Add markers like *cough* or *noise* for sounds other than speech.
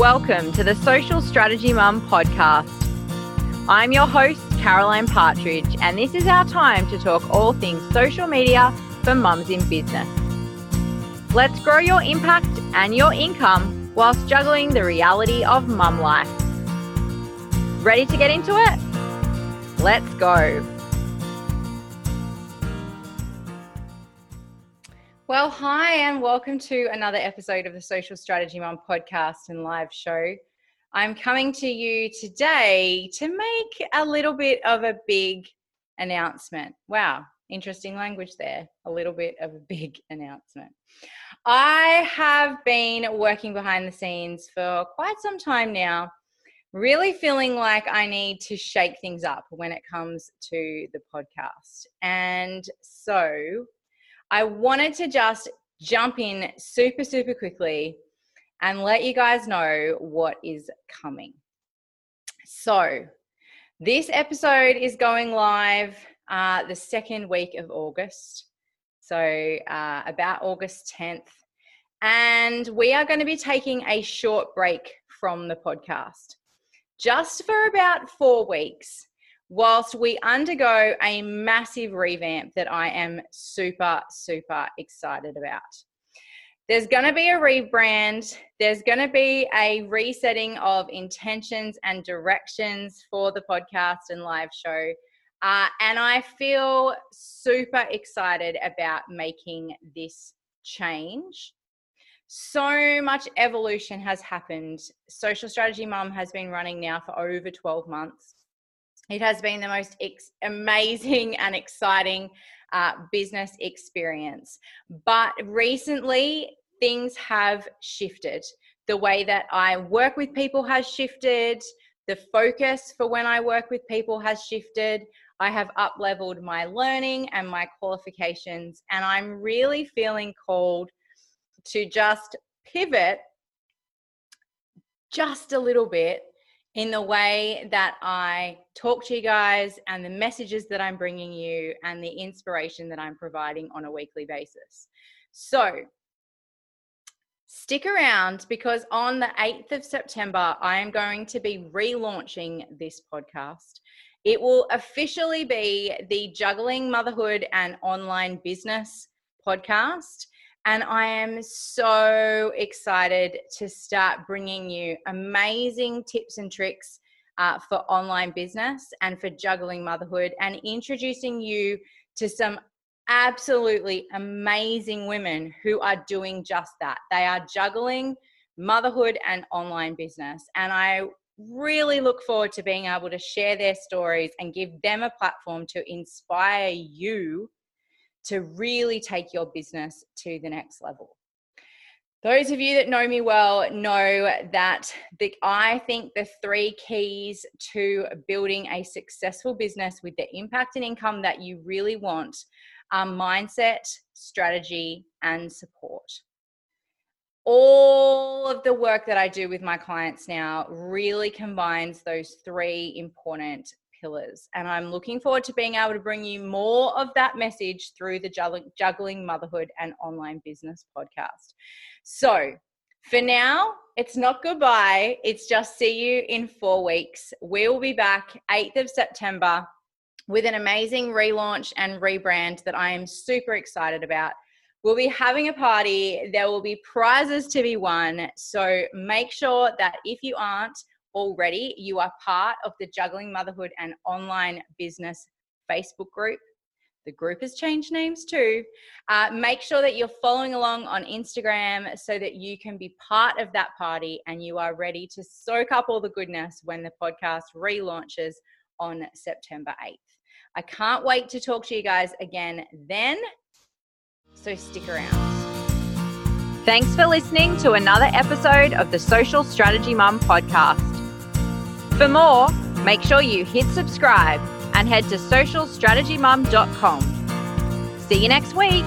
Welcome to the Social Strategy Mum podcast. I'm your host, Caroline Partridge, and this is our time to talk all things social media for mums in business. Let's grow your impact and your income whilst juggling the reality of mum life. Ready to get into it? Let's go. Well, hi, and welcome to another episode of the Social Strategy Mum podcast and live show. I'm coming to you today to make a little bit of a big announcement. Wow, interesting language there. A little bit of a *laughs* big announcement. I have been working behind the scenes for quite some time now, really feeling like I need to shake things up when it comes to the podcast. And so, I wanted to just jump in super, super quickly and let you guys know what is coming. So, this episode is going live uh, the second week of August. So, uh, about August 10th. And we are going to be taking a short break from the podcast just for about four weeks whilst we undergo a massive revamp that I am super, super excited about. There's going to be a rebrand. There's going to be a resetting of intentions and directions for the podcast and live show. Uh, and I feel super excited about making this change. So much evolution has happened. Social Strategy Mum has been running now for over 12 months. It has been the most ex- amazing and exciting uh, business experience. But recently, things have shifted. The way that I work with people has shifted. The focus for when I work with people has shifted. I have up leveled my learning and my qualifications, and I'm really feeling called to just pivot just a little bit in the way that I talk to you guys and the messages that I'm bringing you and the inspiration that I'm providing on a weekly basis. So, stick around because on the 8th of September, I am going to be relaunching this podcast. It will officially be the Juggling Motherhood and Online Business podcast. And I am so excited to start bringing you amazing tips and tricks uh, for online business and for juggling motherhood and introducing you to some absolutely amazing women who are doing just that. They are juggling motherhood and online business. And I really look forward to being able to share their stories and give them a platform to inspire you to really take your business to the next level. Those of you that know me well know that the, I think the three keys to building a successful business with the impact and income that you really want are mindset, strategy, and support. All of the work that I do with my clients now really combines those three important pillars. And I'm looking forward to being able to bring you more of that message through the Juggling Motherhood and Online Business podcast. So, for now, it's not goodbye. It's just see you in four weeks. We will be back 8th of September with an amazing relaunch and rebrand that I am super excited about. We'll be having a party. There will be prizes to be won. So make sure that if you aren't, already, you are part of the Juggling Motherhood and Online Business Facebook group. The group has changed names too. Uh, make sure that you're following along on Instagram so that you can be part of that party and you are ready to soak up all the goodness when the podcast relaunches on September 8th. I can't wait to talk to you guys again then. So stick around. Thanks for listening to another episode of the Social Strategy Mum podcast. For more, make sure you hit subscribe and head to socialstrategymum.com. See you next week.